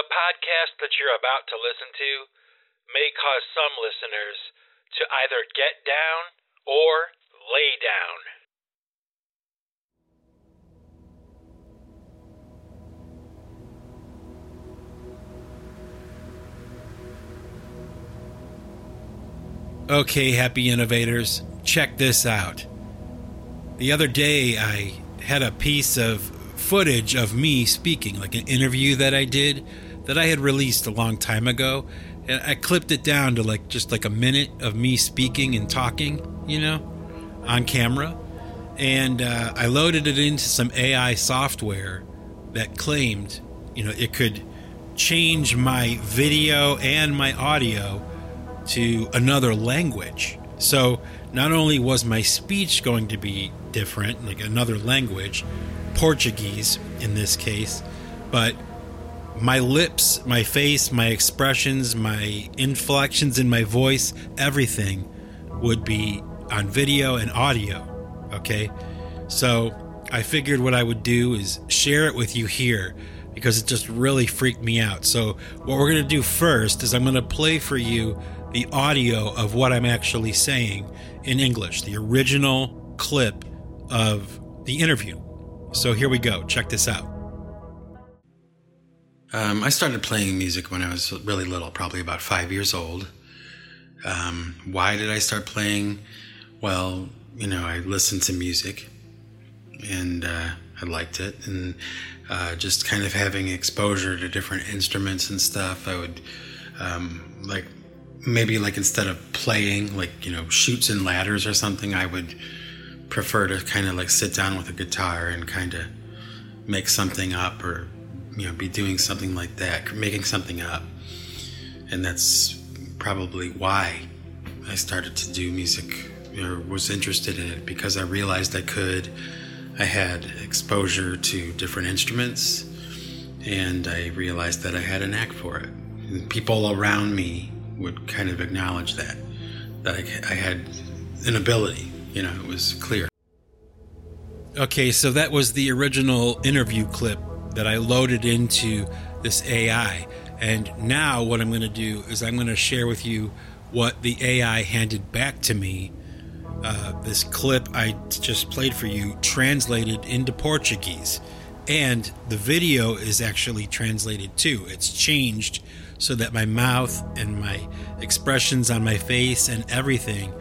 The podcast that you're about to listen to may cause some listeners to either get down or lay down. Okay, happy innovators, check this out. The other day, I had a piece of footage of me speaking, like an interview that I did that I had released a long time ago. And I clipped it down to like just like a minute of me speaking and talking, you know, on camera. And uh, I loaded it into some AI software that claimed, you know, it could change my video and my audio to another language. So not only was my speech going to be different, like another language, Portuguese in this case, but my lips, my face, my expressions, my inflections in my voice, everything would be on video and audio. Okay. So I figured what I would do is share it with you here because it just really freaked me out. So, what we're going to do first is I'm going to play for you the audio of what I'm actually saying in English, the original clip of the interview. So here we go. Check this out. Um, I started playing music when I was really little, probably about five years old. Um, why did I start playing? Well, you know, I listened to music and uh, I liked it. And uh, just kind of having exposure to different instruments and stuff, I would um, like maybe like instead of playing like you know Chutes and Ladders or something i would prefer to kind of like sit down with a guitar and kind of make something up or you know be doing something like that making something up and that's probably why i started to do music or was interested in it because i realized i could i had exposure to different instruments and i realized that i had a knack for it and people around me would kind of acknowledge that that I, I had an ability. You know, it was clear. Okay, so that was the original interview clip that I loaded into this AI. And now what I'm going to do is I'm going to share with you what the AI handed back to me. Uh, this clip I just played for you translated into Portuguese. And the video is actually translated too. It's changed so that my mouth and my expressions on my face and everything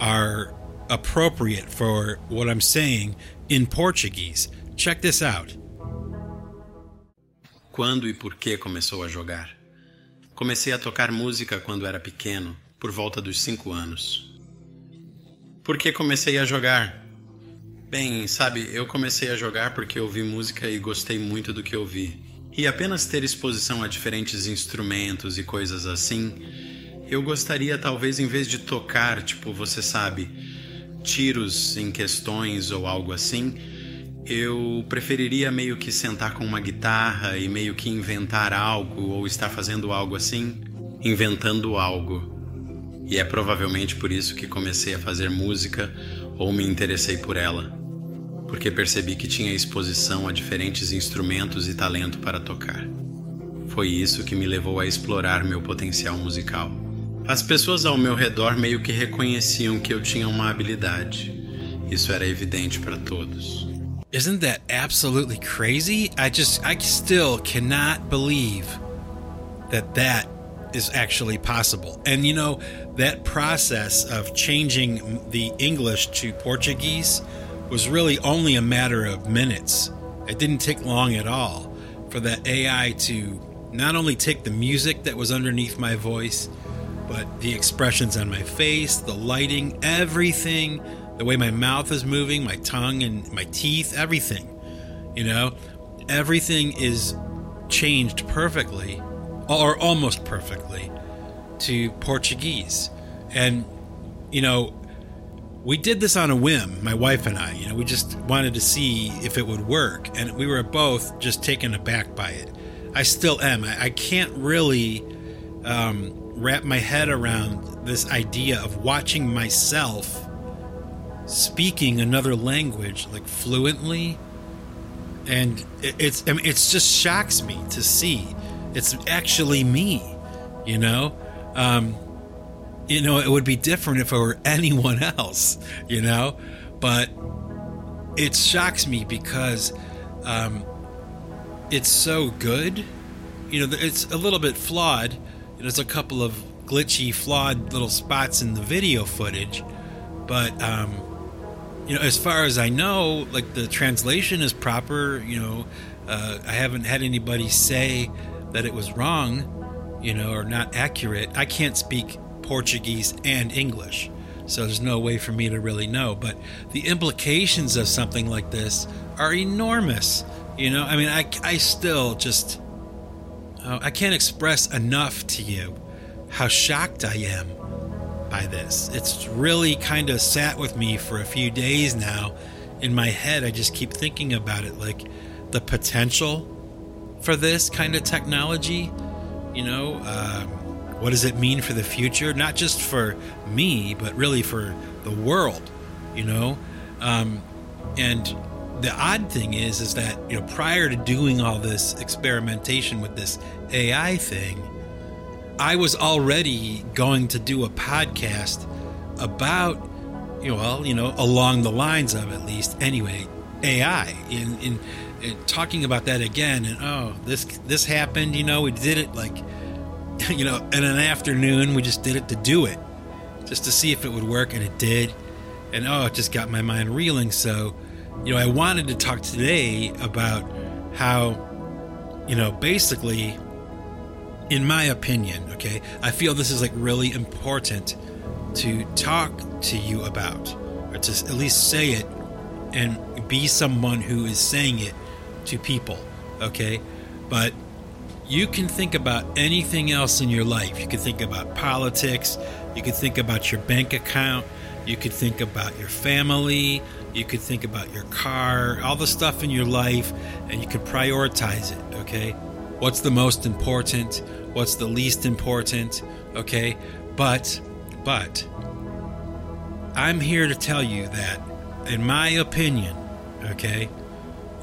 are appropriate for what I'm saying in Portuguese. Check this out. Quando e por que começou a jogar? Comecei a tocar música quando era pequeno, por volta dos cinco anos. Por que comecei a jogar? Bem, sabe, eu comecei a jogar porque ouvi música e gostei muito do que ouvi. E apenas ter exposição a diferentes instrumentos e coisas assim, eu gostaria talvez em vez de tocar, tipo, você sabe, tiros em questões ou algo assim, eu preferiria meio que sentar com uma guitarra e meio que inventar algo ou estar fazendo algo assim, inventando algo. E é provavelmente por isso que comecei a fazer música ou me interessei por ela porque percebi que tinha exposição a diferentes instrumentos e talento para tocar. Foi isso que me levou a explorar meu potencial musical. As pessoas ao meu redor meio que reconheciam que eu tinha uma habilidade. Isso era evidente para todos. Isn't that absolutely crazy? I just I still cannot believe that that is actually possible. And you know, that process of changing the English to Portuguese was really only a matter of minutes. It didn't take long at all for that AI to not only take the music that was underneath my voice, but the expressions on my face, the lighting, everything, the way my mouth is moving, my tongue and my teeth, everything. You know, everything is changed perfectly, or almost perfectly, to Portuguese. And, you know, we did this on a whim, my wife and I. You know, we just wanted to see if it would work, and we were both just taken aback by it. I still am. I, I can't really um, wrap my head around this idea of watching myself speaking another language like fluently, and it, it's I mean, it just shocks me to see. It's actually me, you know? Um, you know, it would be different if it were anyone else, you know? But it shocks me because um, it's so good. You know, it's a little bit flawed. There's a couple of glitchy, flawed little spots in the video footage, but um, you know, as far as I know, like the translation is proper. You know, uh, I haven't had anybody say that it was wrong, you know, or not accurate. I can't speak Portuguese and English, so there's no way for me to really know. But the implications of something like this are enormous. You know, I mean, I, I still just, oh, I can't express enough to you how shocked I am by this. It's really kind of sat with me for a few days now. In my head, I just keep thinking about it like the potential for this kind of technology. You know, um, what does it mean for the future? Not just for me, but really for the world. You know, um, and the odd thing is is that you know prior to doing all this experimentation with this AI thing, I was already going to do a podcast about you know well you know along the lines of at least anyway AI in in, in talking about that again and oh this this happened you know we did it like you know in an afternoon we just did it to do it just to see if it would work and it did and oh it just got my mind reeling so you know, I wanted to talk today about how, you know, basically, in my opinion, okay, I feel this is like really important to talk to you about, or to at least say it and be someone who is saying it to people, okay? But you can think about anything else in your life. You can think about politics, you could think about your bank account, you could think about your family, you could think about your car, all the stuff in your life, and you could prioritize it, okay? What's the most important? What's the least important? Okay? But, but, I'm here to tell you that, in my opinion, okay,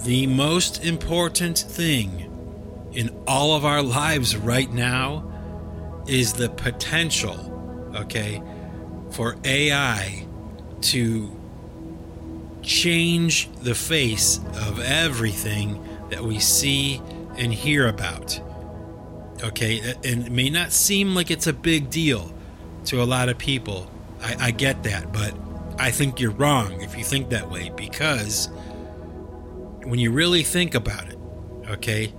the most important thing in all of our lives right now is the potential, okay, for AI to change the face of everything that we see and hear about. Okay, and it may not seem like it's a big deal to a lot of people. I, I get that, but I think you're wrong if you think that way because when you really think about it, okay,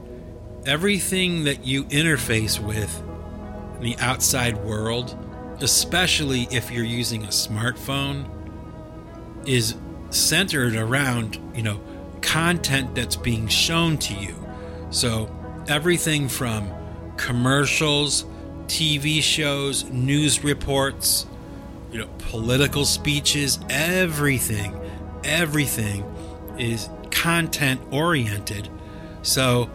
everything that you interface with in the outside world, especially if you're using a smartphone, is centered around, you know, content that's being shown to you. So everything from commercials, TV shows, news reports, you know, political speeches, everything, everything is content oriented. So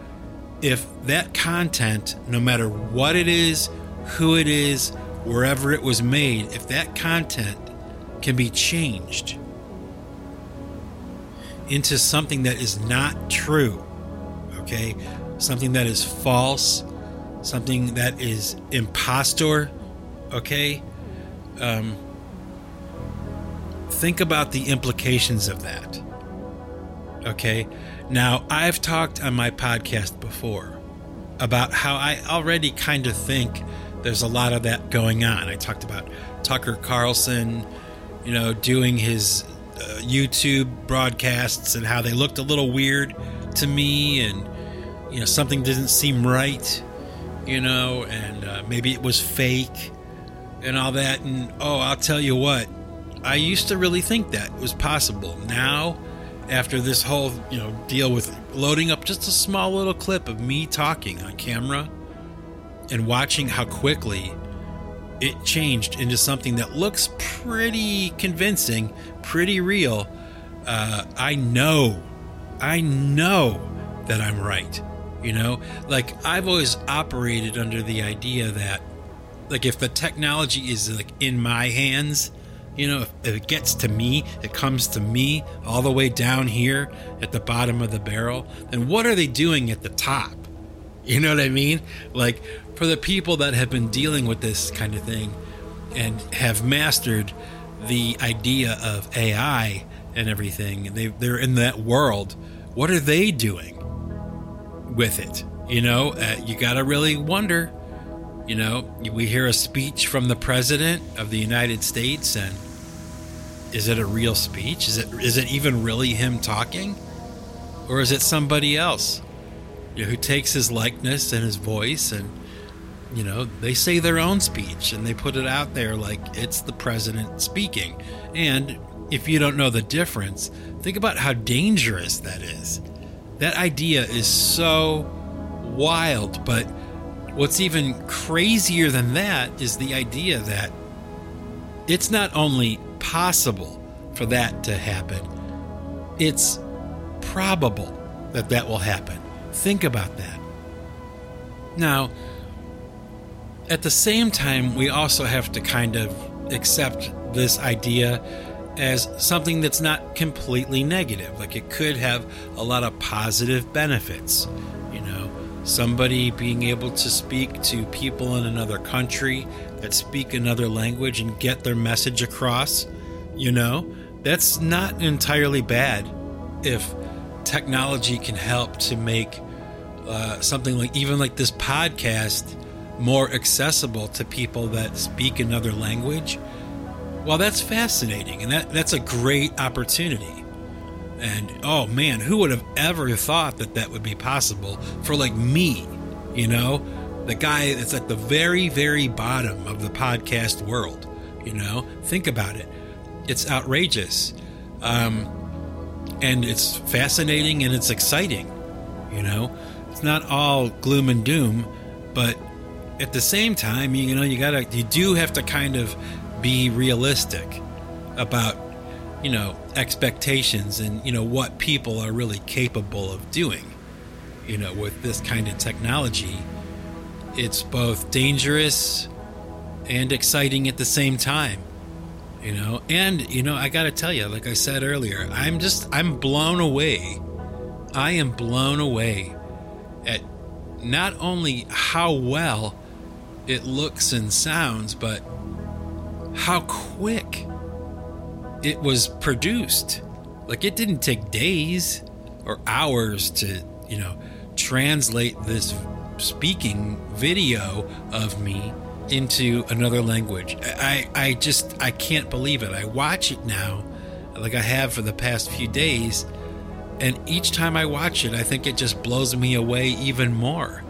if that content, no matter what it is, who it is, wherever it was made, if that content can be changed into something that is not true, okay? Something that is false, something that is impostor, okay? Um, think about the implications of that, okay? Now, I've talked on my podcast before about how I already kind of think there's a lot of that going on. I talked about Tucker Carlson, you know, doing his uh, YouTube broadcasts and how they looked a little weird to me, and you know something didn't seem right, you know, and uh, maybe it was fake and all that. And oh, I'll tell you what, I used to really think that was possible. Now, after this whole you know deal with loading up just a small little clip of me talking on camera and watching how quickly it changed into something that looks pretty convincing, pretty real. Uh, I know, I know that I'm right. You know, like I've always operated under the idea that, like, if the technology is like in my hands, you know, if, it gets to me, it comes to me all the way down here at the bottom of the barrel, then what are they doing at the top? You know what I mean? Like for the people that have been dealing with this kind of thing and have mastered the idea of AI and everything, they they're in that world. What are they doing with it? You know, uh, you got to really wonder. You know, we hear a speech from the president of the United States, and is it a real speech? Is it is it even really him talking, or is it somebody else you know, who takes his likeness and his voice and you know they say their own speech and they put it out there like it's the president speaking and if you don't know the difference think about how dangerous that is that idea is so wild but what's even crazier than that is the idea that it's not only possible for that to happen it's probable that that will happen. Think about that. Now at the same time, we also have to kind of accept this idea as something that's not completely negative. Like it could have a lot of positive benefits. You know, somebody being able to speak to people in another country that speak another language and get their message across, you know, that's not entirely bad if technology can help to make uh, something like even like this podcast more accessible to people that speak another language. Well, that's fascinating, and that, that's a great opportunity. And oh man, who would have ever thought that that would be possible for like me, you know, the guy that's at the very, very bottom of the podcast world, you know? Think about it. It's outrageous. Um, and it's fascinating and it's exciting, you know? It's not all gloom and doom, but at the same time, you know, you gotta, you do have to kind of be realistic about, you know, expectations and, you know, what people are really capable of doing. You know, with this kind of technology, it's both dangerous and exciting at the same time. You know, and, you know, I gotta tell you, like I said earlier, I'm just, I'm blown away. I am blown away at not only how well it looks and sounds, but how quick it was produced. Like it didn't take days or hours to, you know, translate this speaking video of me into another language. I, I just I can't believe it. I watch it now like I have for the past few days and each time I watch it I think it just blows me away even more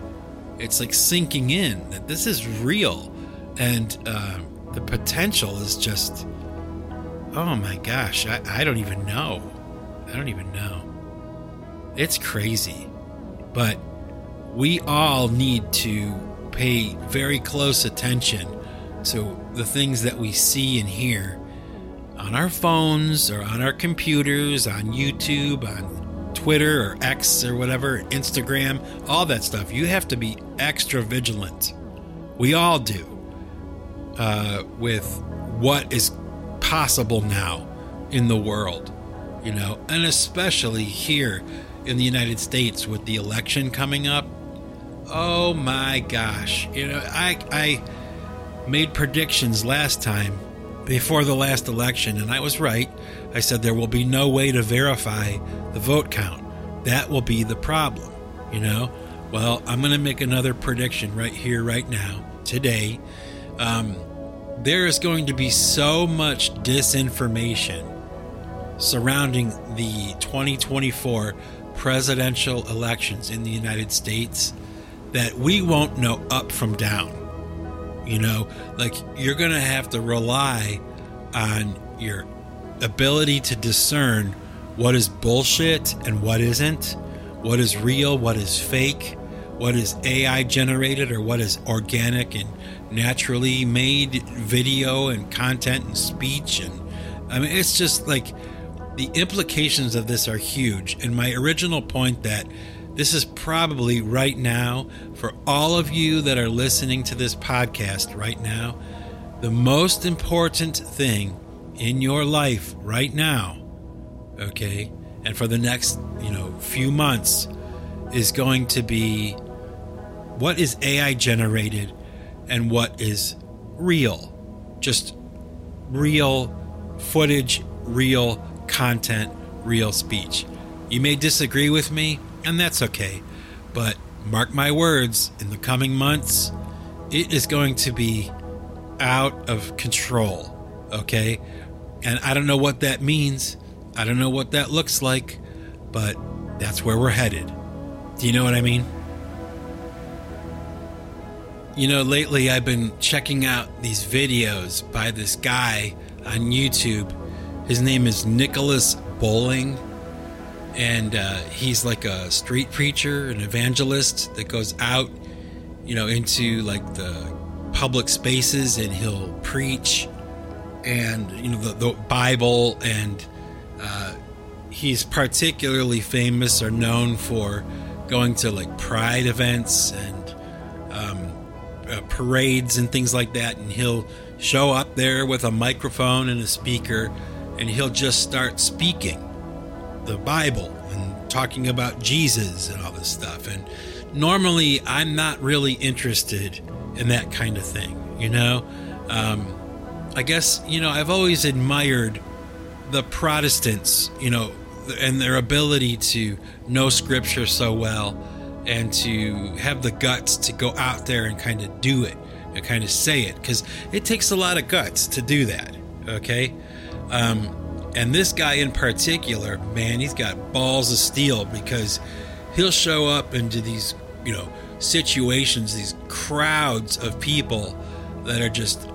it's like sinking in that this is real and uh, the potential is just oh my gosh I, I don't even know i don't even know it's crazy but we all need to pay very close attention to the things that we see and hear on our phones or on our computers on youtube on Twitter or X or whatever, Instagram, all that stuff. You have to be extra vigilant. We all do uh, with what is possible now in the world, you know, and especially here in the United States with the election coming up. Oh my gosh. You know, I, I made predictions last time before the last election, and I was right. I said there will be no way to verify the vote count. That will be the problem, you know? Well, I'm going to make another prediction right here, right now, today. Um, there is going to be so much disinformation surrounding the 2024 presidential elections in the United States that we won't know up from down. You know, like you're going to have to rely on your ability to discern what is bullshit and what isn't, what is real, what is fake, what is AI generated or what is organic and naturally made video and content and speech. And I mean, it's just like the implications of this are huge. And my original point that this is probably right now, for all of you that are listening to this podcast right now, the most important thing in your life right now, okay, and for the next, you know, few months is going to be what is AI generated and what is real. Just real footage, real content, real speech. You may disagree with me, and that's okay. But mark my words, in the coming months, it is going to be out of control. Okay? And I don't know what that means. I don't know what that looks like, but that's where we're headed. Do you know what I mean? You know, lately I've been checking out these videos by this guy on YouTube. His name is Nicholas Bowling, and uh, he's like a street preacher, an evangelist that goes out, you know, into like the public spaces and he'll preach and, you know, the, the Bible. And uh, he's particularly famous or known for going to like pride events and um, uh, parades and things like that, and he'll show up there with a microphone and a speaker, and he'll just start speaking the Bible and talking about Jesus and all this stuff. And normally, I'm not really interested in that kind of thing, you know. Um, I guess you know I've always admired the Protestants, you know, and their ability to know Scripture so well and to have the guts to go out there and kind of do it and kind of say it because it takes a lot of guts to do that okay? Um, and this guy in particular man he's got balls of steel because he'll show up into these you know situations these crowds of people that are just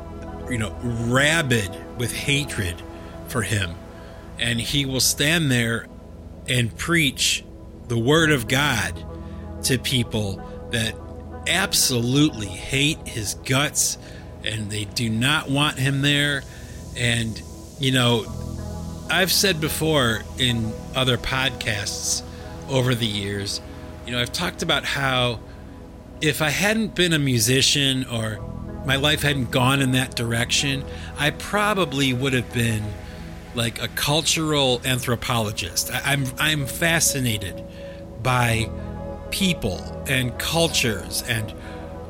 you know rabid with hatred for him. And he will stand there and preach the word of god to people that absolutely hate his guts and they do not want him there. And, you know, I've said before in other podcasts over the years, you know, I've talked about how if I hadn't been a musician or my life hadn't gone in that direction, I probably would have been like a cultural anthropologist. I, I'm I'm fascinated by people and cultures and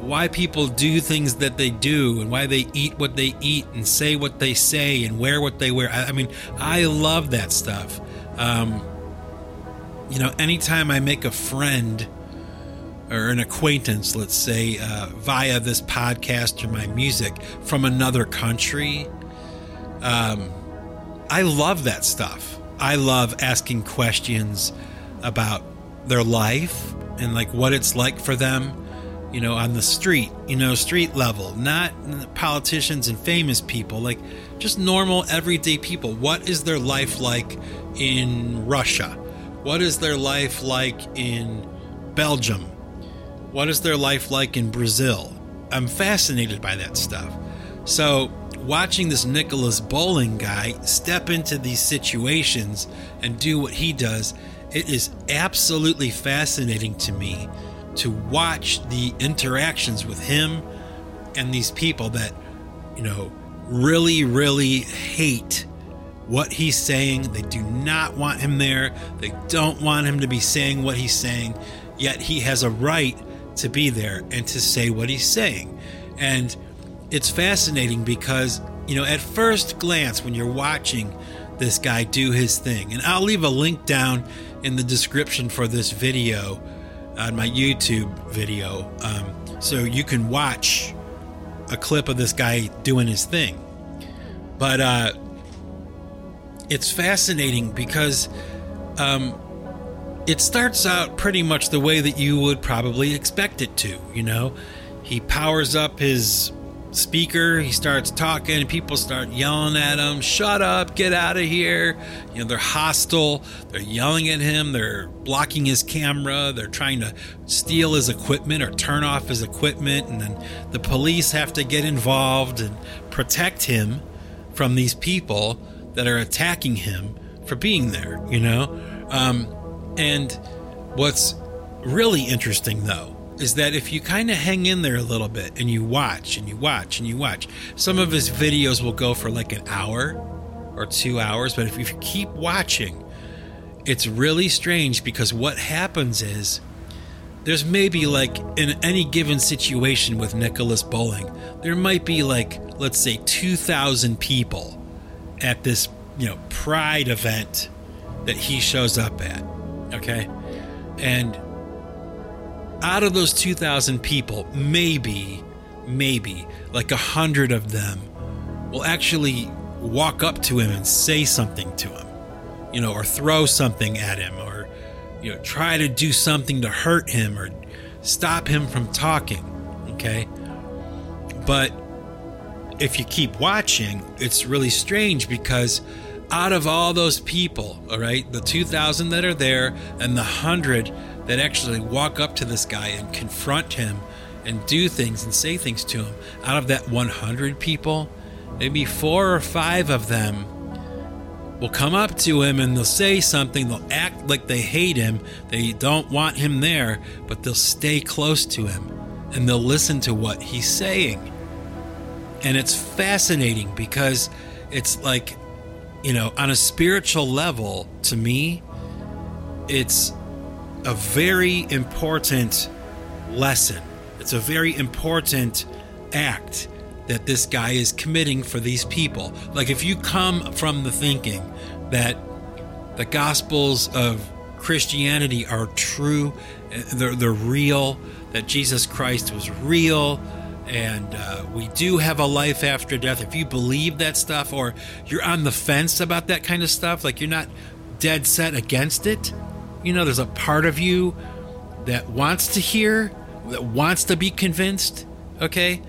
why people do things that they do and why they eat what they eat and say what they say and wear what they wear. I, I mean, I love that stuff. Um, you know, anytime I make a friend or an acquaintance, let's say, uh, via this podcast or my music from another country, um, I love that stuff. I love asking questions about their life and like what it's like for them you know on the street you know street level not politicians and famous people like just normal everyday people. What is their life like in russia? What is their life like in belgium? What is their life like in brazil? I'm fascinated by that stuff. So watching this nicholas bowling guy step into these situations and do what he does it is absolutely fascinating to me to watch the interactions with him and these people that, you know, really, really hate what he's saying. They do not want him there. They don't want him to be saying what he's saying, yet he has a right to be there and to say what he's saying. And it's fascinating because, you know, at first glance, when you're watching this guy do his thing, and I'll leave a link down in the description for this video on my YouTube video. Um, so you can watch a clip of this guy doing his thing. But uh, it's fascinating because um, it starts out pretty much the way that you would probably expect it to. You know, he powers up his speaker. He starts talking, people start yelling at him, Shut up, get out of here. You know, they're hostile. They're yelling at him. They're blocking his camera. They're trying to steal his equipment or turn off his equipment. And then the police have to get involved and protect him from these people that are attacking him for being there, you know? Um, and what's really interesting, though, is that if you kind of hang in there a little bit and you watch and you watch and you watch, some of his videos will go for like an hour or two hours. But if you keep watching, it's really strange because what happens is there's maybe like in any given situation with Nicholas Bowling, there might be like let's say 2,000 people at this you know pride event that he shows up at. Okay, and out of those 2,000 people, maybe, maybe like a hundred of them will actually walk up to him and say something to him, you know, or throw something at him, or you know, try to do something to hurt him or stop him from talking. Okay, but if you keep watching, it's really strange because out of all those people, all right, the 2,000 that are there and the 100 that actually walk up to this guy and confront him and do things and say things to him, out of that 100 people, maybe four or five of them will come up to him and they'll say something. They'll act like they hate him. They don't want him there, but they'll stay close to him and they'll listen to what he's saying. And it's fascinating because it's like, you know, on a spiritual level, to me, it's a very important lesson. It's a very important act that this guy is committing for these people. Like, if you come from the thinking that the Gospels of Christianity are true, they're, they're real, that Jesus Christ was real, and uh, we do have a life after death. If you believe that stuff, or you're on the fence about that kind of stuff, like you're not dead set against it, you know, there's a part of you that wants to hear, that wants to be convinced, okay?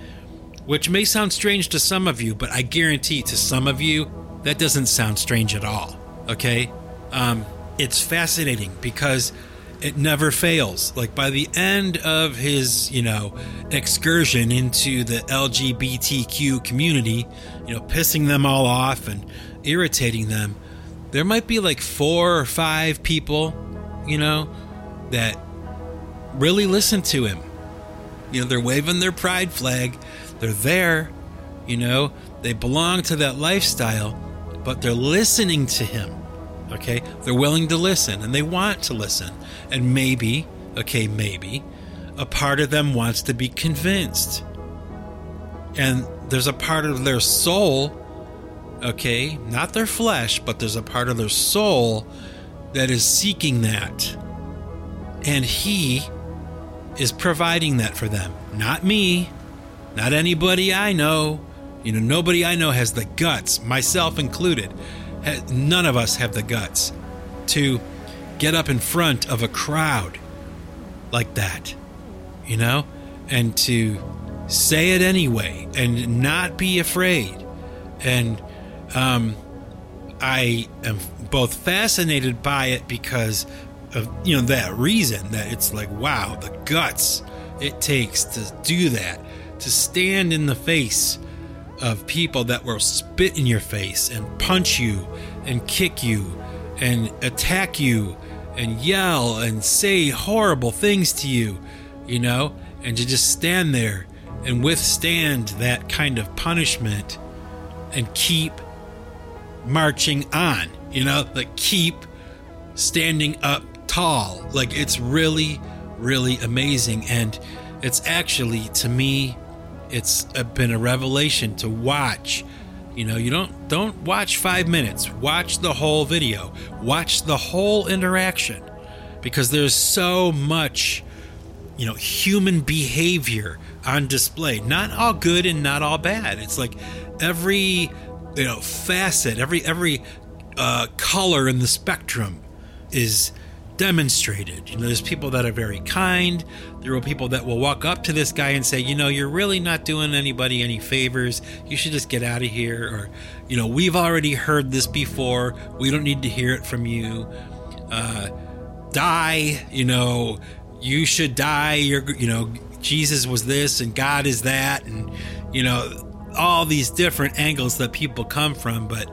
Which may sound strange to some of you, but I guarantee to some of you, that doesn't sound strange at all, okay? Um, it's fascinating because it never fails. Like by the end of his, you know, excursion into the LGBTQ community, you know, pissing them all off and irritating them, there might be like four or five people, you know, that really listen to him. You know, they're waving their pride flag. They're there, you know, they belong to that lifestyle, but they're listening to him. Okay? They're willing to listen and they want to listen. And maybe, okay, maybe, a part of them wants to be convinced. And there's a part of their soul, okay, not their flesh, but there's a part of their soul that is seeking that. And he is providing that for them. Not me, not anybody I know. You know, nobody I know has the guts, myself included. None of us have the guts to get up in front of a crowd like that, you know, and to say it anyway and not be afraid. And um, I am both fascinated by it because of you know that reason that it's like wow the guts it takes to do that to stand in the face of people that will spit in your face and punch you and kick you and attack you and yell and say horrible things to you, you know, and to just stand there and withstand that kind of punishment and keep marching on, you know, like keep standing up tall. Like it's really, really amazing. And it's actually, to me, it's been a revelation to watch. You know you don't don't watch five minutes. Watch the whole video. Watch the whole interaction. Because there's so much you know human behavior on display. Not all good and not all bad. It's like every you know facet every every uh, color in the spectrum is demonstrated. You know, there's people that are very kind. There are people that will walk up to this guy and say, you know, you're really not doing anybody any favors. You should just get out of here. Or, you know, we've already heard this before. We don't need to hear it from you. Uh, die. You know, you should die. You're, you know, Jesus was this and God is that. And, you know, all these different angles that people come from. But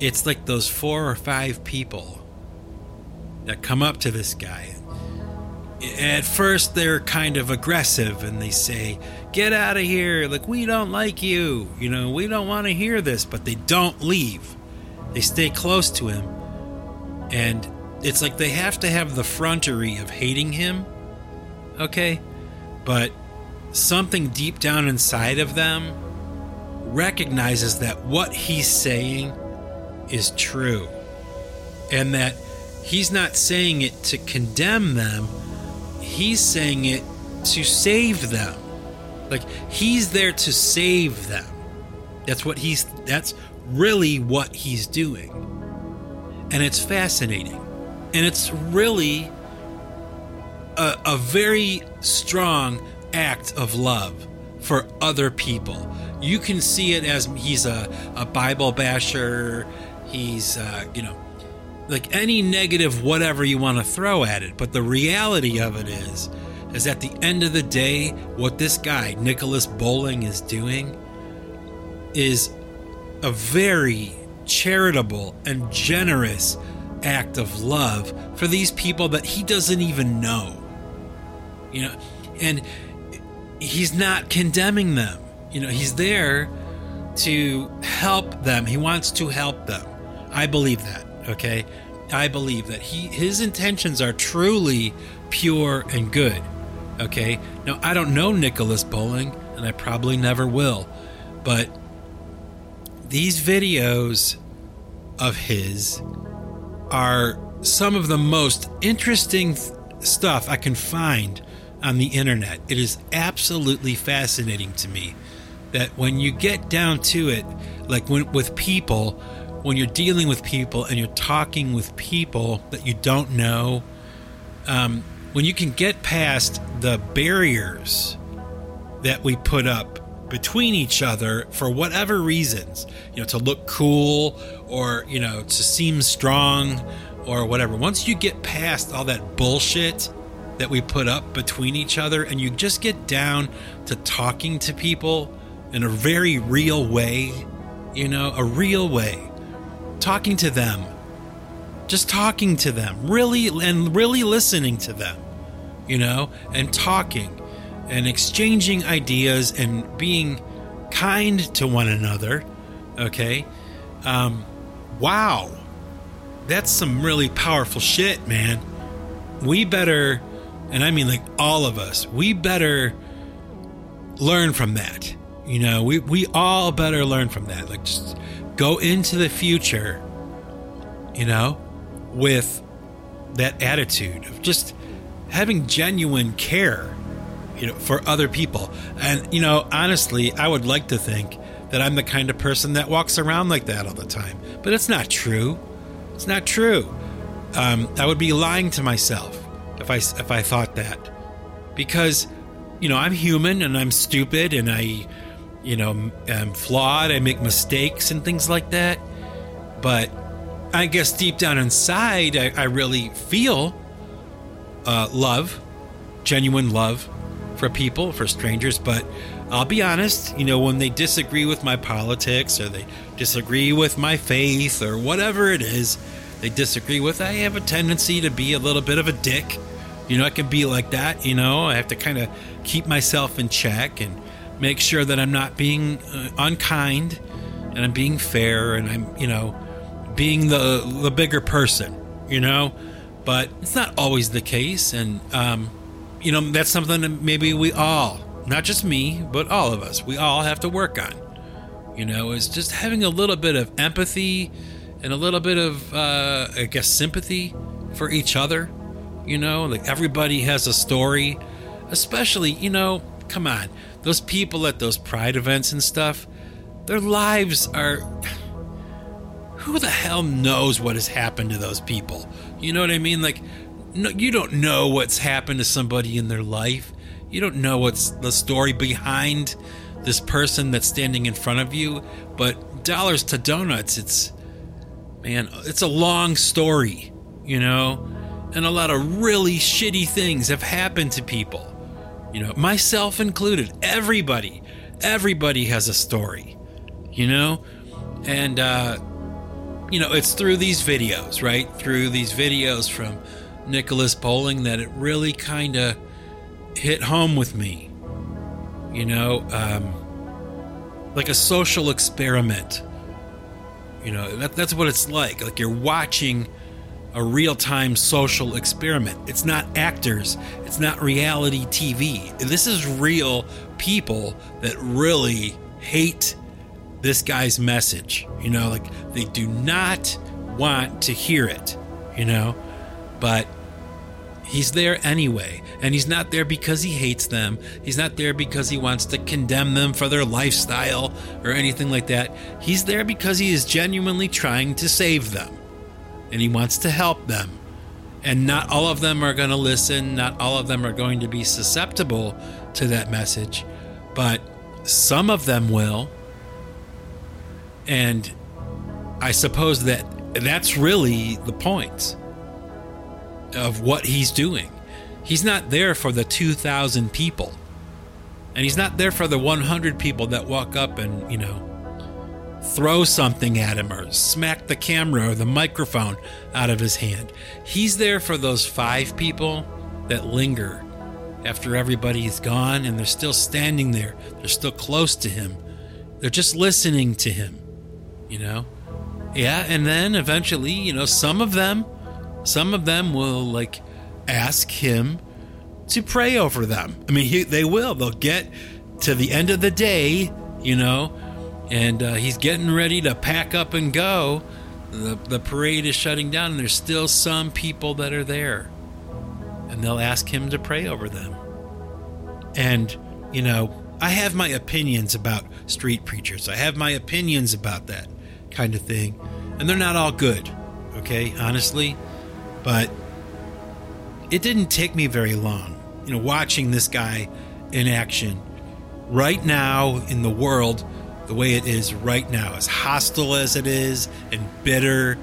it's like those four or five people that come up to this guy. At first, they're kind of aggressive and they say, Get out of here. Like, we don't like you. You know, we don't want to hear this. But they don't leave, they stay close to him. And it's like they have to have the frontery of hating him okay? But something deep down inside of them recognizes that what he's saying is true and that he's not saying it to condemn them, he's saying it to save them. Like he's there to save them. That's what he's that's really what he's doing. And it's fascinating. And it's really a, a very strong act of love for other people. You can see it as he's a, a Bible basher. He's, uh, you know, like any negative whatever you want to throw at it. But the reality of it is, is at the end of the day, what this guy, Nicholas Bowling, is doing is a very charitable and generous act of love for these people that he doesn't even know. You know, and he's not condemning them. You know, he's there to help them. He wants to help them. I believe that, okay? I believe that he his intentions are truly pure and good. Okay? Now I don't know Nicholas Bowling and I probably never will, but these videos of his are some of the most interesting th- stuff I can find on the internet. It is absolutely fascinating to me that when you get down to it, like when, with people, when you're dealing with people and you're talking with people that you don't know, um, when you can get past the barriers that we put up between each other for whatever reasons, you know, to look cool or, you know, to seem strong or whatever. Once you get past all that bullshit that we put up between each other and you just get down to talking to people in a very real way, you know, a real way, talking to them, just talking to them, really, and really listening to them, you know, and talking and exchanging ideas and being kind to one another. Okay. Um, wow. That's some really powerful shit, man. We better, and I mean like all of us, we better learn from that. You know, we, we all better learn from that. Like, just go into the future, you know, with that attitude of just having genuine care you know, for other people. And, you know, honestly, I would like to think that I'm the kind of person that walks around like that all the time. But it's not true. It's not true. Um, I would be lying to myself if I if I thought that, because, you know, I'm human and I'm stupid and I, you know, I'm flawed. I make mistakes and things like that. But I guess deep down inside, I, I really feel uh, love, genuine love for people, for strangers, but I'll be honest, you know, when they disagree with my politics or they disagree with my faith or whatever it is they disagree with, I have a tendency to be a little bit of a dick. You know, I can be like that, you know, I have to kind of keep myself in check and make sure that I'm not being uh, unkind and I'm being fair and I'm, you know, being the the bigger person, you know, but it's not always the case and um you know, that's something that maybe we all, not just me, but all of us, we all have to work on. You know, is just having a little bit of empathy and a little bit of, uh, I guess, sympathy for each other. You know, like everybody has a story, especially, you know, come on, those people at those pride events and stuff, their lives are. Who the hell knows what has happened to those people? You know what I mean? Like, no, you don't know what's happened to somebody in their life. You don't know what's the story behind this person that's standing in front of you. But dollars to donuts, it's man, it's a long story, you know, and a lot of really shitty things have happened to people, you know, myself included. Everybody, everybody has a story, you know, and uh, you know, it's through these videos, right? Through these videos from Nicholas Bowling that it really kind of hit home with me. You know, um, like a social experiment. You know, that, that's what it's like. Like you're watching a real time social experiment. It's not actors, it's not reality TV. This is real people that really hate this guy's message. You know, like they do not want to hear it, you know, but he's there anyway. And he's not there because he hates them. He's not there because he wants to condemn them for their lifestyle or anything like that. He's there because he is genuinely trying to save them and he wants to help them. And not all of them are going to listen, not all of them are going to be susceptible to that message, but some of them will. And I suppose that that's really the point of what he's doing. He's not there for the 2,000 people. And he's not there for the 100 people that walk up and, you know, throw something at him or smack the camera or the microphone out of his hand. He's there for those five people that linger after everybody is gone and they're still standing there. They're still close to him. They're just listening to him, you know? Yeah, and then eventually, you know, some of them, some of them will like ask him to pray over them. I mean, he, they will. They'll get to the end of the day, you know, and uh, he's getting ready to pack up and go. The, the parade is shutting down, and there's still some people that are there. And they'll ask him to pray over them. And, you know, I have my opinions about street preachers, I have my opinions about that kind of thing. And they're not all good, okay, honestly. But it didn't take me very long, you know, watching this guy in action. Right now in the world, the way it is right now, as hostile as it is and bitter,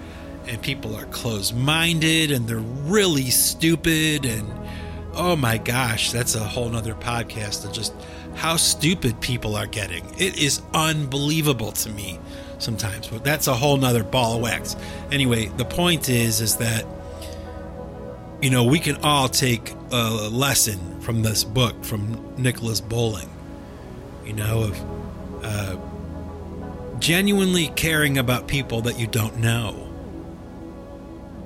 and people are closed minded and they're really stupid. And oh my gosh, that's a whole nother podcast of just how stupid people are getting. It is unbelievable to me sometimes, but that's a whole nother ball of wax. Anyway, the point is, is that you know, we can all take a lesson from this book from Nicholas Bowling. You know, of uh, genuinely caring about people that you don't know.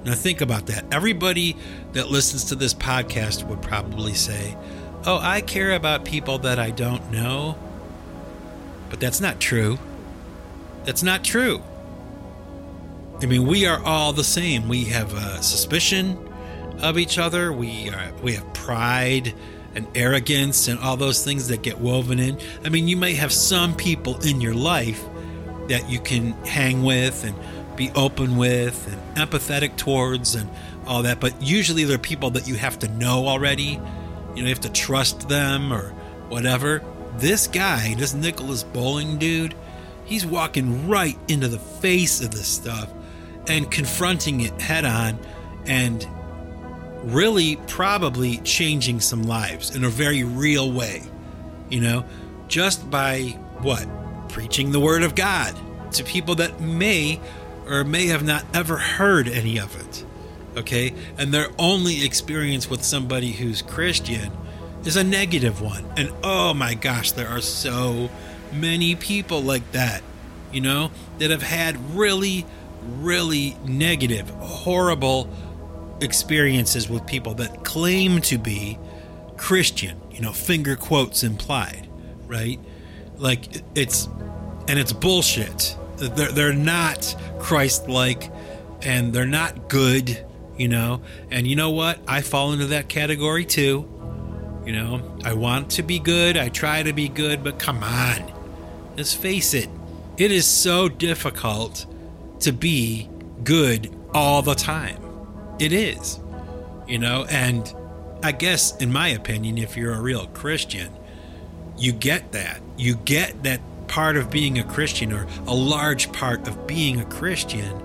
Now, think about that. Everybody that listens to this podcast would probably say, Oh, I care about people that I don't know. But that's not true. That's not true. I mean, we are all the same. We have a suspicion of each other. We are, we have pride and arrogance and all those things that get woven in. I mean, you may have some people in your life that you can hang with and be open with and empathetic towards and all that. But usually they're people that you have to know already. You know, you have to trust them or whatever. This guy, this Nicholas Bowling dude, he's walking right into the face of this stuff and confronting it head on and really probably changing some lives in a very real way. You know, just by what? Preaching the Word of God to people that may or may have not ever heard any of it. Okay? And their only experience with somebody who's Christian is a negative one. And oh my gosh, there are so many people like that, you know, that have had really, really negative, horrible experiences with people that claim to be Christian, you know, finger quotes implied, right? Like it's and it's bullshit. They're they're not Christ-like, and they're not good. You know, and you know what? I fall into that category too. You know, I want to be good. I try to be good, but come on, let's face it. It is so difficult to be good all the time. It is, you know, and I guess, in my opinion, if you're a real Christian, you get that. You get that part of being a Christian, or a large part of being a Christian,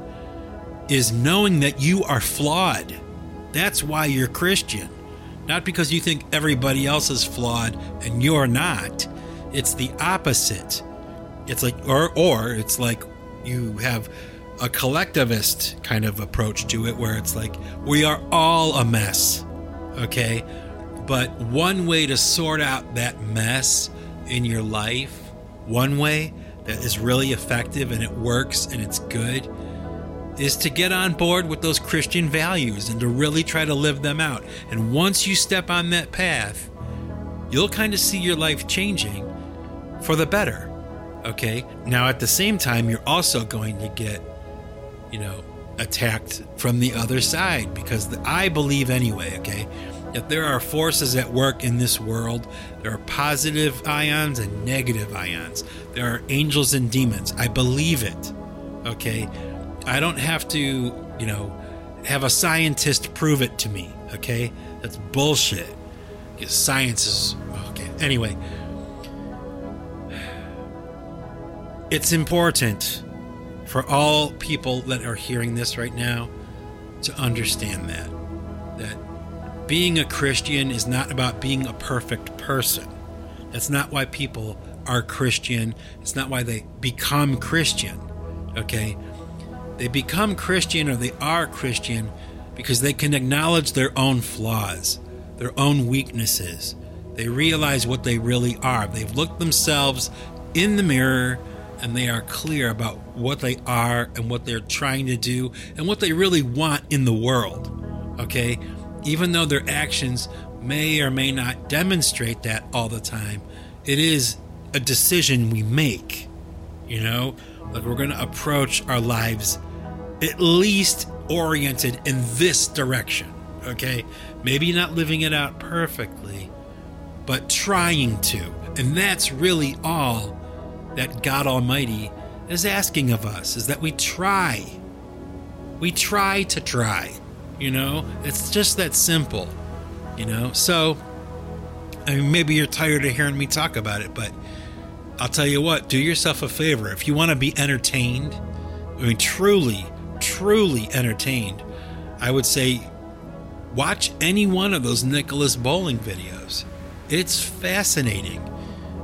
is knowing that you are flawed. That's why you're Christian. Not because you think everybody else is flawed and you're not. It's the opposite. It's like, or, or it's like you have a collectivist kind of approach to it where it's like, we are all a mess. Okay. But one way to sort out that mess in your life, one way that is really effective and it works and it's good, is to get on board with those Christian values and to really try to live them out. And once you step on that path, you'll kind of see your life changing for the better. Okay? Now, at the same time, you're also going to get, you know, attacked from the other side because the, I believe, anyway, okay, that there are forces at work in this world. There are positive ions and negative ions. There are angels and demons. I believe it. Okay? I don't have to, you know, have a scientist prove it to me. Okay? That's bullshit. Because science is. Okay. Anyway. It's important for all people that are hearing this right now to understand that. That being a Christian is not about being a perfect person. That's not why people are Christian. It's not why they become Christian. Okay? They become Christian or they are Christian because they can acknowledge their own flaws, their own weaknesses. They realize what they really are. They've looked themselves in the mirror and they are clear about what they are and what they're trying to do and what they really want in the world. Okay? Even though their actions may or may not demonstrate that all the time, it is a decision we make. You know, like we're going to approach our lives at least oriented in this direction. Okay? Maybe not living it out perfectly, but trying to. And that's really all that God Almighty is asking of us is that we try. We try to try. You know, it's just that simple. You know, so I mean, maybe you're tired of hearing me talk about it, but I'll tell you what, do yourself a favor. If you want to be entertained, I mean, truly, truly entertained, I would say watch any one of those Nicholas Bowling videos. It's fascinating.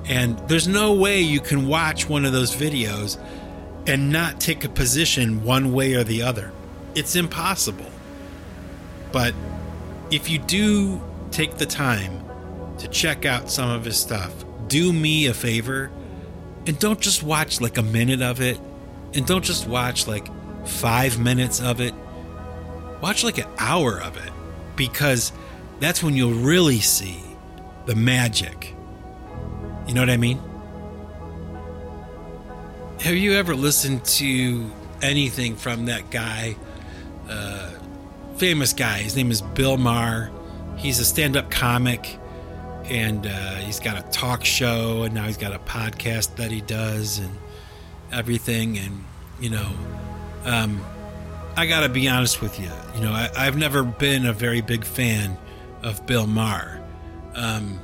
And there's no way you can watch one of those videos and not take a position one way or the other. It's impossible. But if you do take the time to check out some of his stuff, do me a favor and don't just watch like a minute of it and don't just watch like five minutes of it. Watch like an hour of it because that's when you'll really see the magic. You know what I mean? Have you ever listened to anything from that guy? Uh, famous guy. His name is Bill Maher. He's a stand up comic and uh, he's got a talk show and now he's got a podcast that he does and everything. And, you know, um, I got to be honest with you. You know, I, have never been a very big fan of Bill Maher. Um,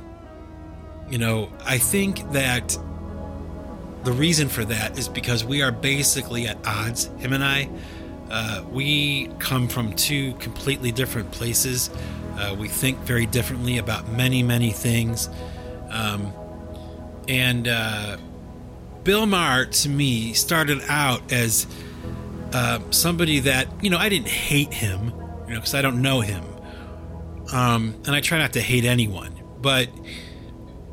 you know, I think that the reason for that is because we are basically at odds, him and I. Uh, we come from two completely different places. Uh, we think very differently about many, many things. Um, and uh, Bill Maher, to me, started out as uh, somebody that, you know, I didn't hate him, you know, because I don't know him. Um, and I try not to hate anyone. But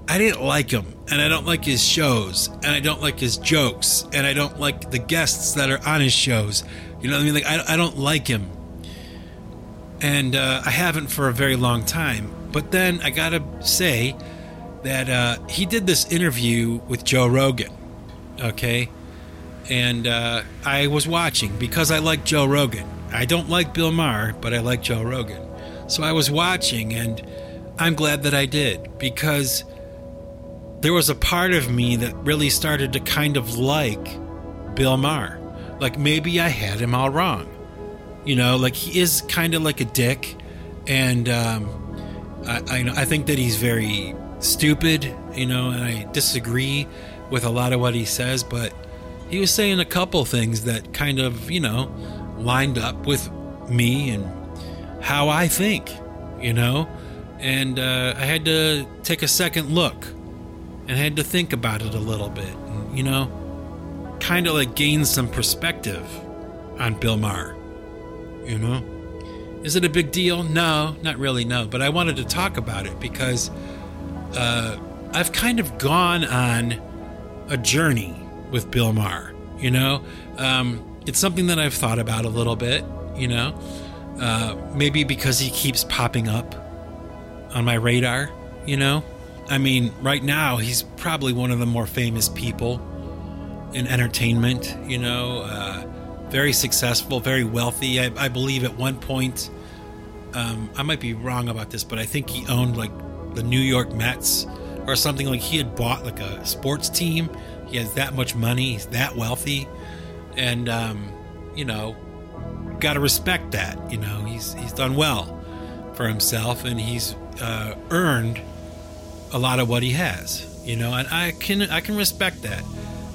I didn't like him, and I don't like his shows, and I don't like his jokes, and I don't like the guests that are on his shows. You know what I mean? Like I, I don't like him, and uh, I haven't for a very long time. But then I gotta say that uh, he did this interview with Joe Rogan, okay, and uh, I was watching because I like Joe Rogan. I don't like Bill Maher, but I like Joe Rogan, so I was watching, and I'm glad that I did because there was a part of me that really started to kind of like Bill Maher. Like maybe I had him all wrong. You know, like he is kind of like a dick, and um, I, I, I think that he's very stupid. You know, and I disagree with a lot of what he says, but he was saying a couple things that kind of you know lined up with me and how I think. You know, and uh, I had to take a second look and had to think about it a little bit. And, you know, kind of like gain some perspective on Bill Maher. You know? Is it a big deal? No, not really, no. But I wanted to talk about it because uh, I've kind of gone on a journey with Bill Maher. You know? Um, it's something that I've thought about a little bit, you know. Uh, maybe because he keeps popping up on my radar, you know. I mean, right now he's probably one of the more famous people in entertainment, you know. Uh, very successful, very wealthy. I, I believe at one point, um, I might be wrong about this, but I think he owned like the New York Mets or something. Like he had bought like a sports team. He has that much money. He's that wealthy, and um, you know, got to respect that. You know, he's he's done well for himself, and he's uh, earned a lot of what he has. You know, and I can I can respect that,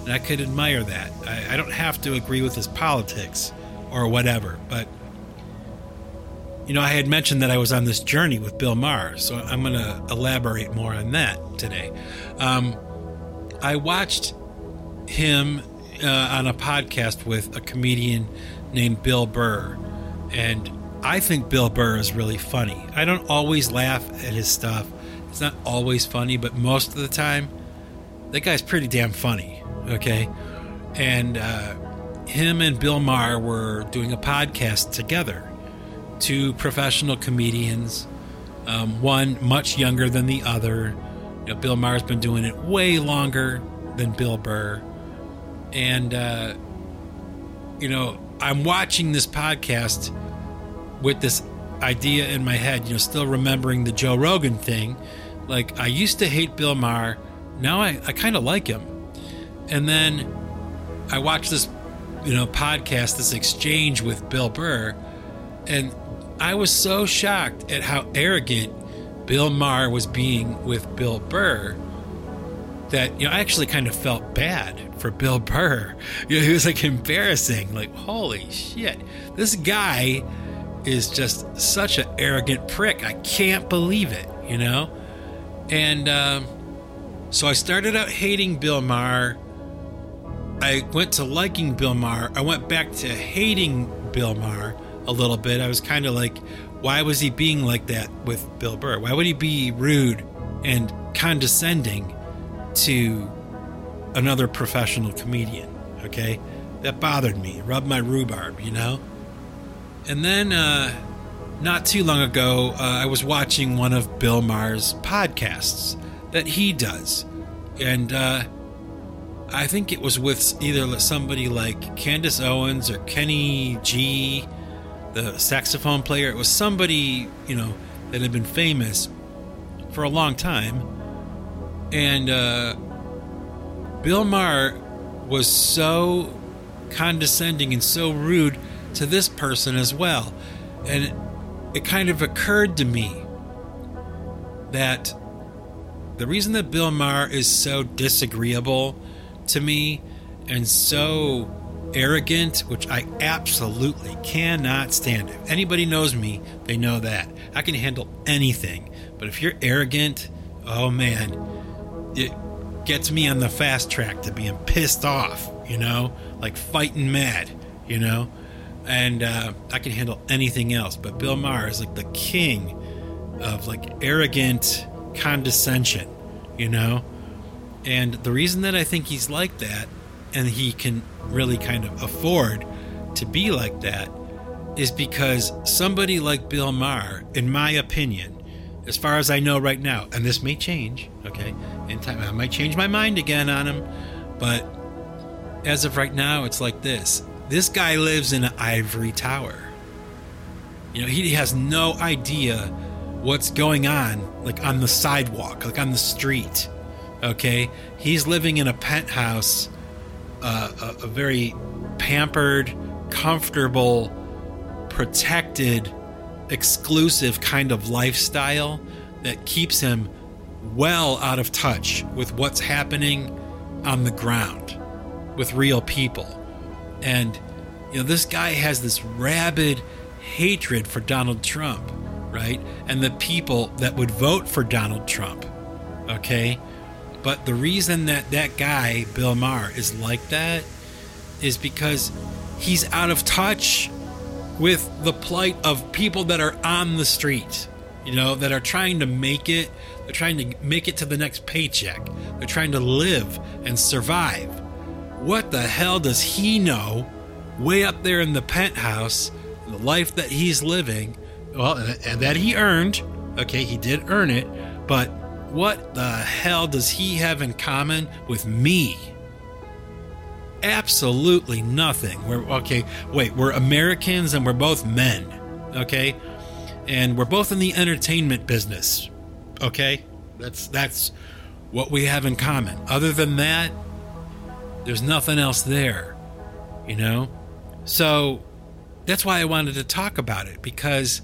and I could admire that. I, I don't have to agree with his politics or whatever, but you know, I had mentioned that I was on this journey with Bill Maher, so I'm going to elaborate more on that today. Um, I watched him uh, on a podcast with a comedian named Bill Burr, and I think Bill Burr is really funny. I don't always laugh at his stuff. It's not always funny, but most of the time, that guy's pretty damn funny. Okay, and uh, him and Bill Maher were doing a podcast together. Two professional comedians, um, one much younger than the other. You know, Bill Maher's been doing it way longer than Bill Burr, and uh, you know, I'm watching this podcast with this idea in my head, you know, still remembering the Joe Rogan thing. Like, I used to hate Bill Maher. Now I, I kind of like him. And then I watched this, you know, podcast, this exchange with Bill Burr. And I was so shocked at how arrogant Bill Maher was being with Bill Burr that, you know, I actually kind of felt bad for Bill Burr. You know, he was like embarrassing. Like, holy shit. This guy is just such an arrogant prick. I can't believe it, you know? And um, so I started out hating Bill Maher. I went to liking Bill Maher. I went back to hating Bill Maher a little bit. I was kind of like, why was he being like that with Bill Burr? Why would he be rude and condescending to another professional comedian? Okay. That bothered me, rubbed my rhubarb, you know? And then, uh, not too long ago, uh, I was watching one of Bill Maher's podcasts that he does. And uh, I think it was with either somebody like Candace Owens or Kenny G, the saxophone player. It was somebody, you know, that had been famous for a long time. And uh, Bill Maher was so condescending and so rude to this person as well. And it, it kind of occurred to me that the reason that Bill Maher is so disagreeable to me and so arrogant, which I absolutely cannot stand. If anybody knows me, they know that. I can handle anything. But if you're arrogant, oh man, it gets me on the fast track to being pissed off, you know, like fighting mad, you know and uh, I can handle anything else. But Bill Maher is like the king of like arrogant condescension, you know. And the reason that I think he's like that, and he can really kind of afford to be like that, is because somebody like Bill Maher, in my opinion, as far as I know right now, and this may change, okay, in time I might change my mind again on him, but as of right now, it's like this this guy lives in an ivory tower. You know, he has no idea what's going on, like on the sidewalk, like on the street. Okay? He's living in a penthouse, uh, a, a very pampered, comfortable, protected, exclusive kind of lifestyle that keeps him well out of touch with what's happening on the ground with real people. And, you know, this guy has this rabid hatred for Donald Trump, right? And the people that would vote for Donald Trump, okay? But the reason that that guy, Bill Maher, is like that is because he's out of touch with the plight of people that are on the street, you know, that are trying to make it. They're trying to make it to the next paycheck. They're trying to live and survive what the hell does he know way up there in the penthouse, the life that he's living, well, and that he earned. Okay, he did earn it, but what the hell does he have in common with me? Absolutely nothing. We're okay. Wait, we're Americans and we're both men. Okay, and we're both in the entertainment business. Okay, that's that's what we have in common. Other than that, there's nothing else there. You know, so that's why I wanted to talk about it because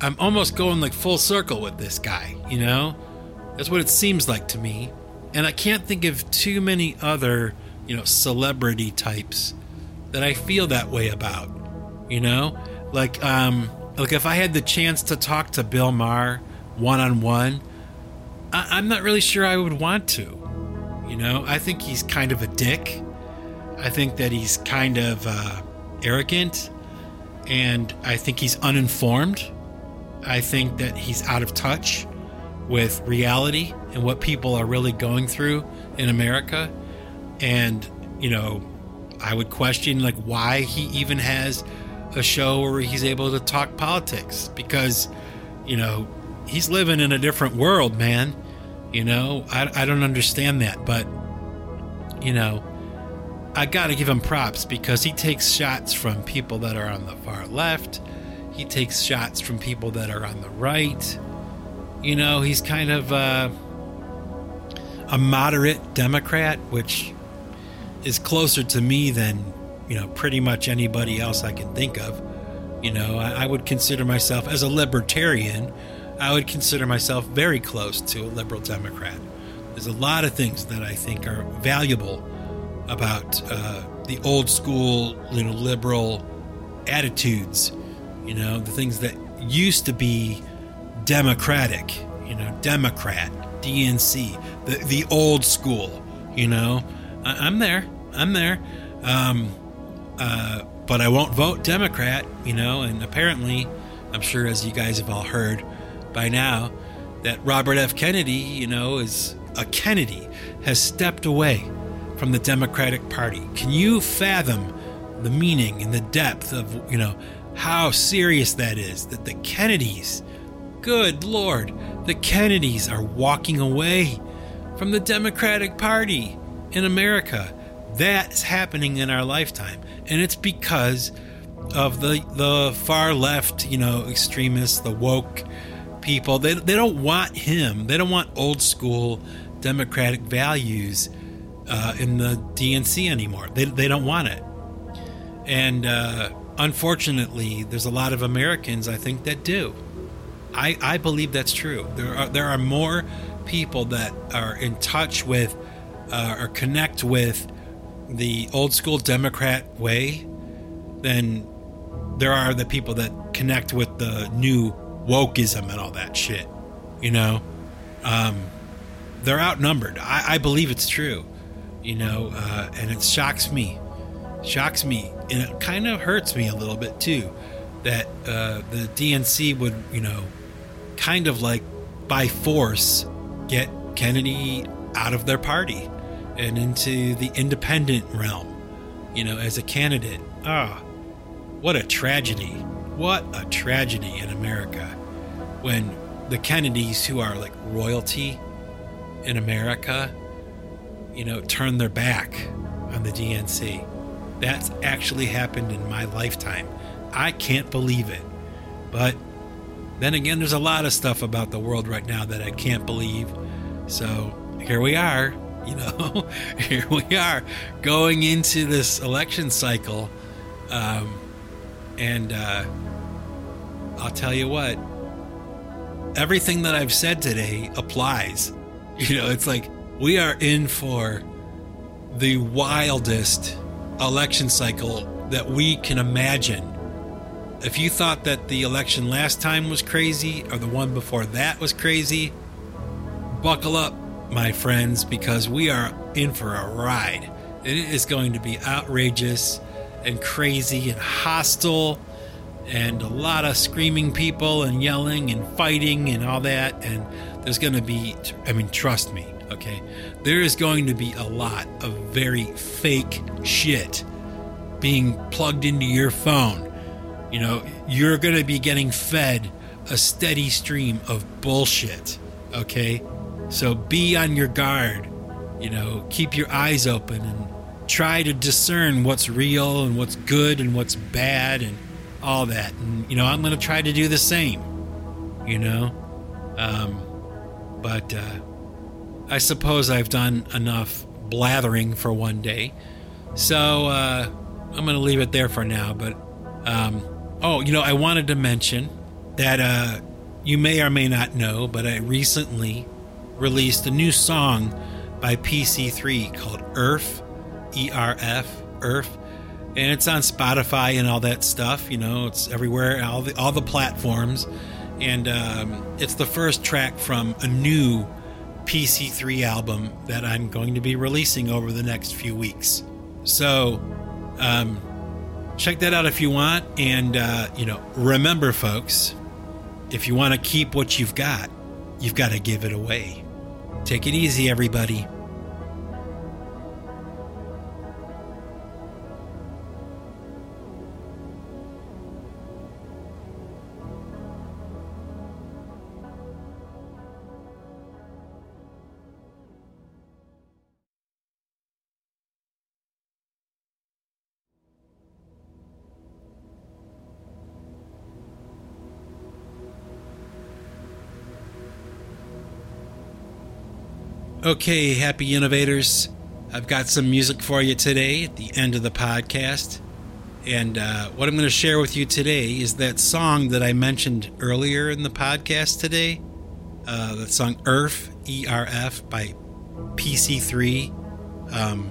I'm almost going like full circle with this guy. You know, that's what it seems like to me, and I can't think of too many other you know celebrity types that I feel that way about. You know, like um like if I had the chance to talk to Bill Maher one on one, I'm not really sure I would want to. You know, I think he's kind of a dick. I think that he's kind of uh, arrogant, and I think he's uninformed. I think that he's out of touch with reality and what people are really going through in America. And, you know, I would question like why he even has a show where he's able to talk politics because, you know, he's living in a different world, man. You know, I, I don't understand that, but, you know, I got to give him props because he takes shots from people that are on the far left. He takes shots from people that are on the right. You know, he's kind of uh, a moderate Democrat, which is closer to me than you know, pretty much anybody else I can think of. You know, I, I, would consider myself, as a libertarian, I would consider myself very close to a liberal Democrat. There's a lot of things that I think are valuable about uh, the old school, you know, liberal attitudes. You know, the things that used to be democratic. You know, Democrat, DNC, the the old school. You know, I, am there. I'm there. Um, uh, but I won't vote Democrat, you know, and apparently, I'm sure as you guys have all heard by now, that Robert F. Kennedy, you know, is a Kennedy, has stepped away from the Democratic Party. Can you fathom the meaning and the depth of, you know, how serious that is? That the Kennedys, good Lord, the Kennedys are walking away from the Democratic Party in America. That's happening in our lifetime and it's because of the the far left, you know, extremists, the woke people. They they don't want him. They don't want old school democratic values uh, in the DNC anymore. They they don't want it. And uh, unfortunately, there's a lot of Americans I think that do. I I believe that's true. There are there are more people that are in touch with uh, or connect with the old school Democrat way than there are the people that connect with the new wokeism and all that shit. You know, um, they're outnumbered. I, I, believe it's true. You know, uh, and it shocks me, shocks me, and it kind of hurts me a little bit too that uh, the DNC would, you know, kind of like by force get Kennedy out of their party and into the independent realm, you know, as a candidate. Ah, what a tragedy. What a tragedy in America when the Kennedys, who are like royalty in America, you know, turn their back on the DNC. That's actually happened in my lifetime. I can't believe it. But then again, there's a lot of stuff about the world right now that I can't believe. So here we are you know, here we are going into this election cycle. Um, and uh, I'll tell you what, everything that I've said today applies. You know, it's like we are in for the wildest election cycle that we can imagine. If you thought that the election last time was crazy or the one before that was crazy, buckle up my friends, because we are in for a ride. It is going to be outrageous and crazy and hostile and a lot of screaming people and yelling and fighting and all that. And there's going to be, I mean, trust me, okay? There is going to be a lot of very fake shit being plugged into your phone. You know, you're going to be getting fed a steady stream of bullshit. Okay? So be on your guard. You know, keep your eyes open and try to discern what's real and what's good and what's bad and all that. And, you know, I'm going to try to do the same. You know? Um, but uh, I suppose I've done enough blathering for one day. So uh, I'm going to leave it there for now. But, um, oh, you know, I wanted to mention that uh, you may or may not know, but I recently released a new song by PC3 called Earth, E R F, Earth. And it's on Spotify and all that stuff. You know, it's everywhere, all the all the platforms, and um, it's the first track from a new PC3 album that I'm going to be releasing over the next few weeks. So, um, check that out if you want. And, uh, you know, remember, folks, if you want to keep what you've got, you've got to give it away. Take it easy, everybody. Okay, happy innovators. I've got some music for you today at the end of the podcast. And uh, what I'm going to share with you today is that song that I mentioned earlier in the podcast today. Uh, that song Earth, E R F, by PC3. Um,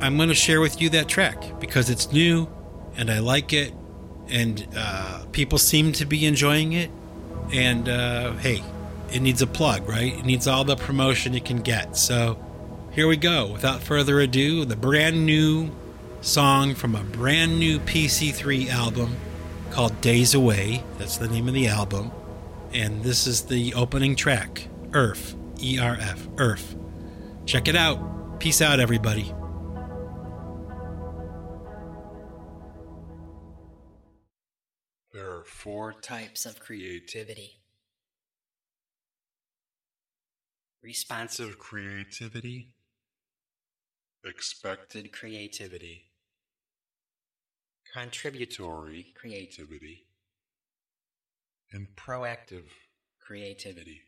I'm going to share with you that track because it's new and I like it. And uh, people seem to be enjoying it. And uh, hey, it needs a plug, right? It needs all the promotion it can get. So here we go. Without further ado, the brand new song from a brand new PC3 album called Days Away. That's the name of the album. And this is the opening track Earth, E R F, Earth. Check it out. Peace out, everybody. There are four types of creativity responsive creativity, expected creativity, contributory creativity, and proactive creativity.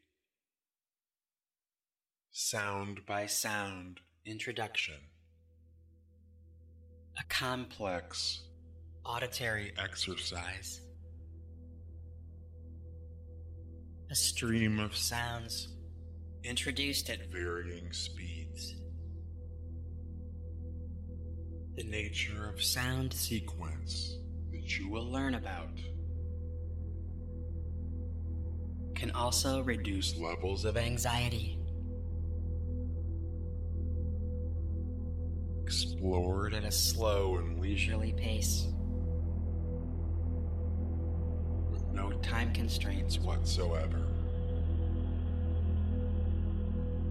Sound by sound. Introduction. A complex auditory exercise. A stream of sounds introduced at varying speeds. The nature of sound sequence that you will learn about can also reduce levels of anxiety. Explored at a slow and leisurely pace. With no time constraints whatsoever.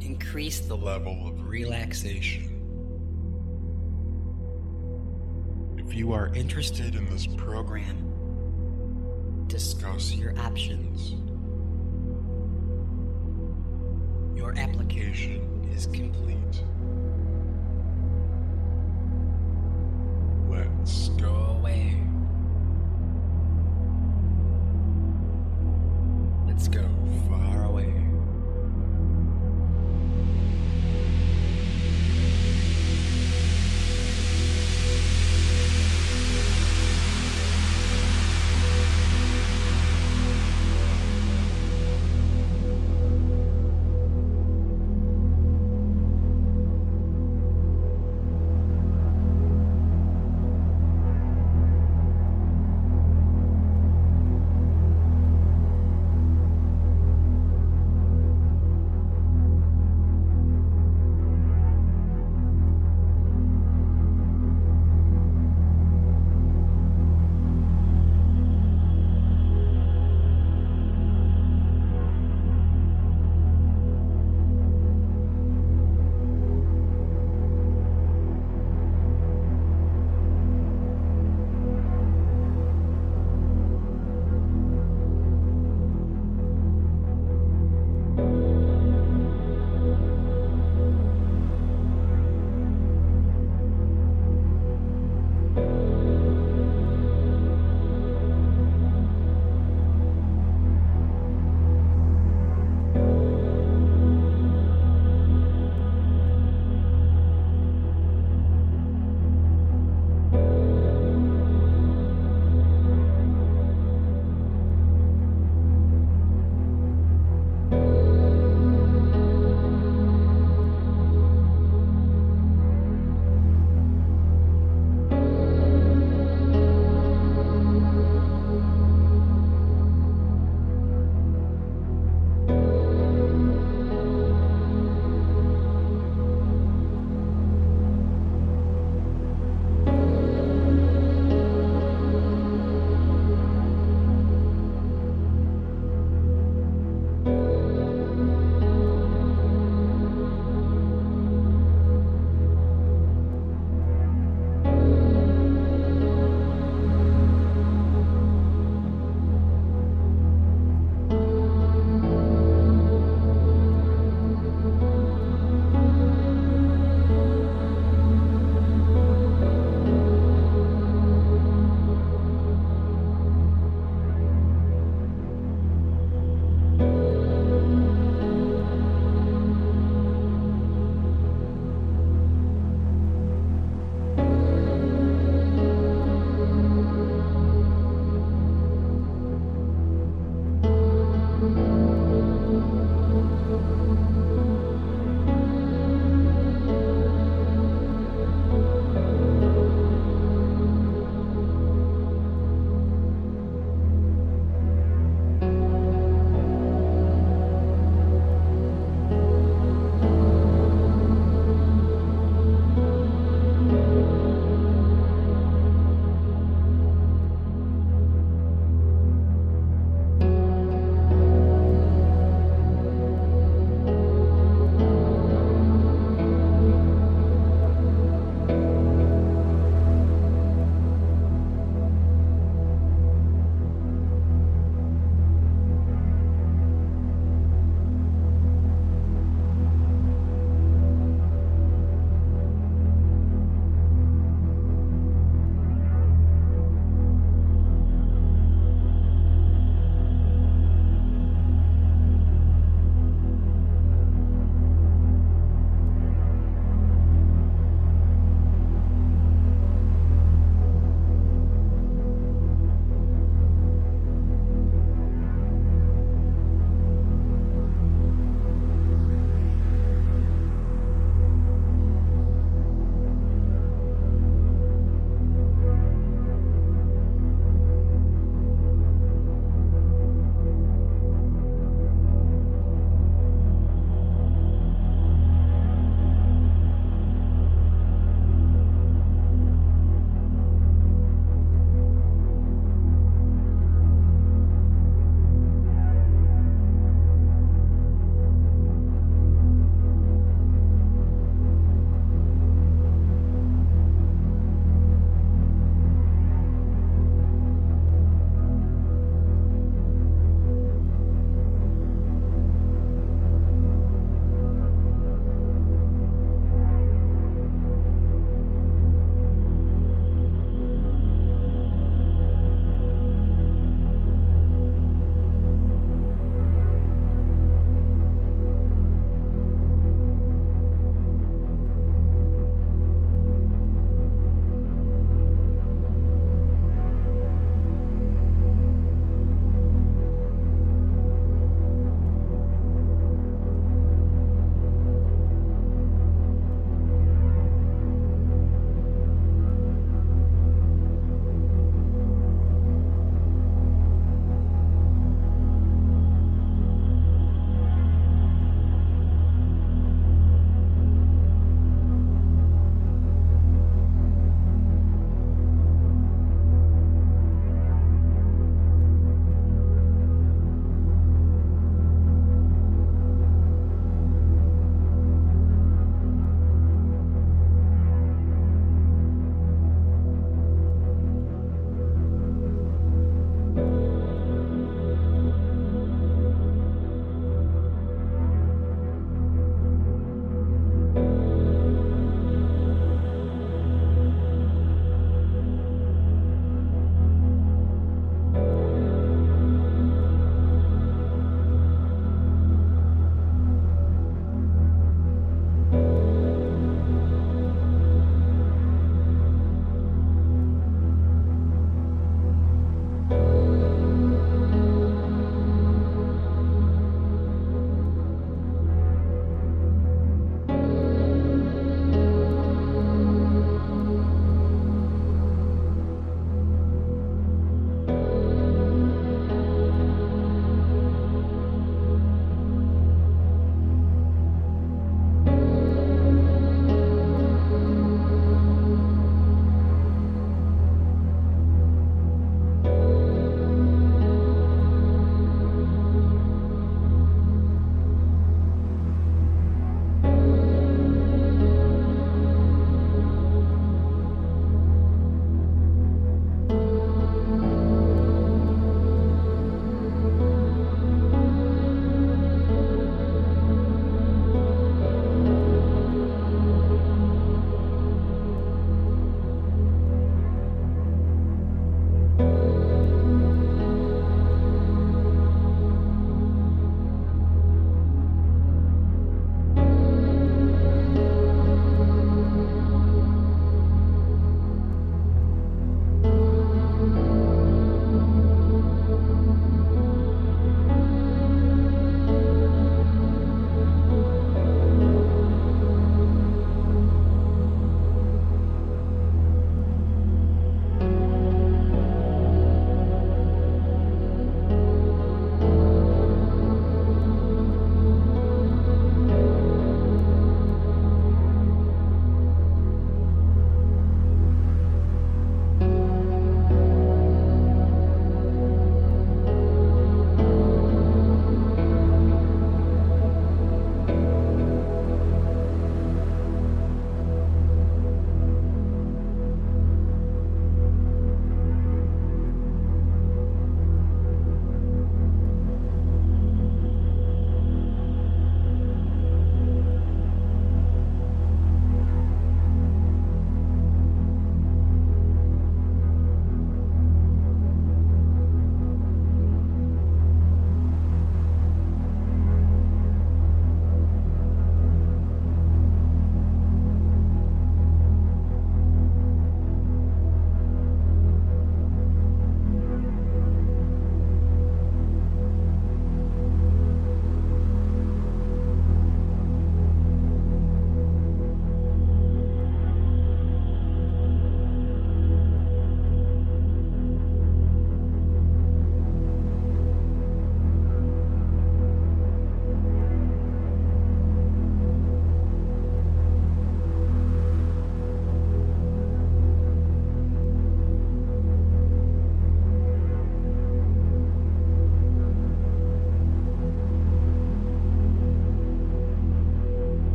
Increase the level of relaxation. If you are interested in this program, discuss your options. Your application is complete. Let's go away.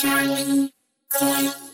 Charlie, Dick.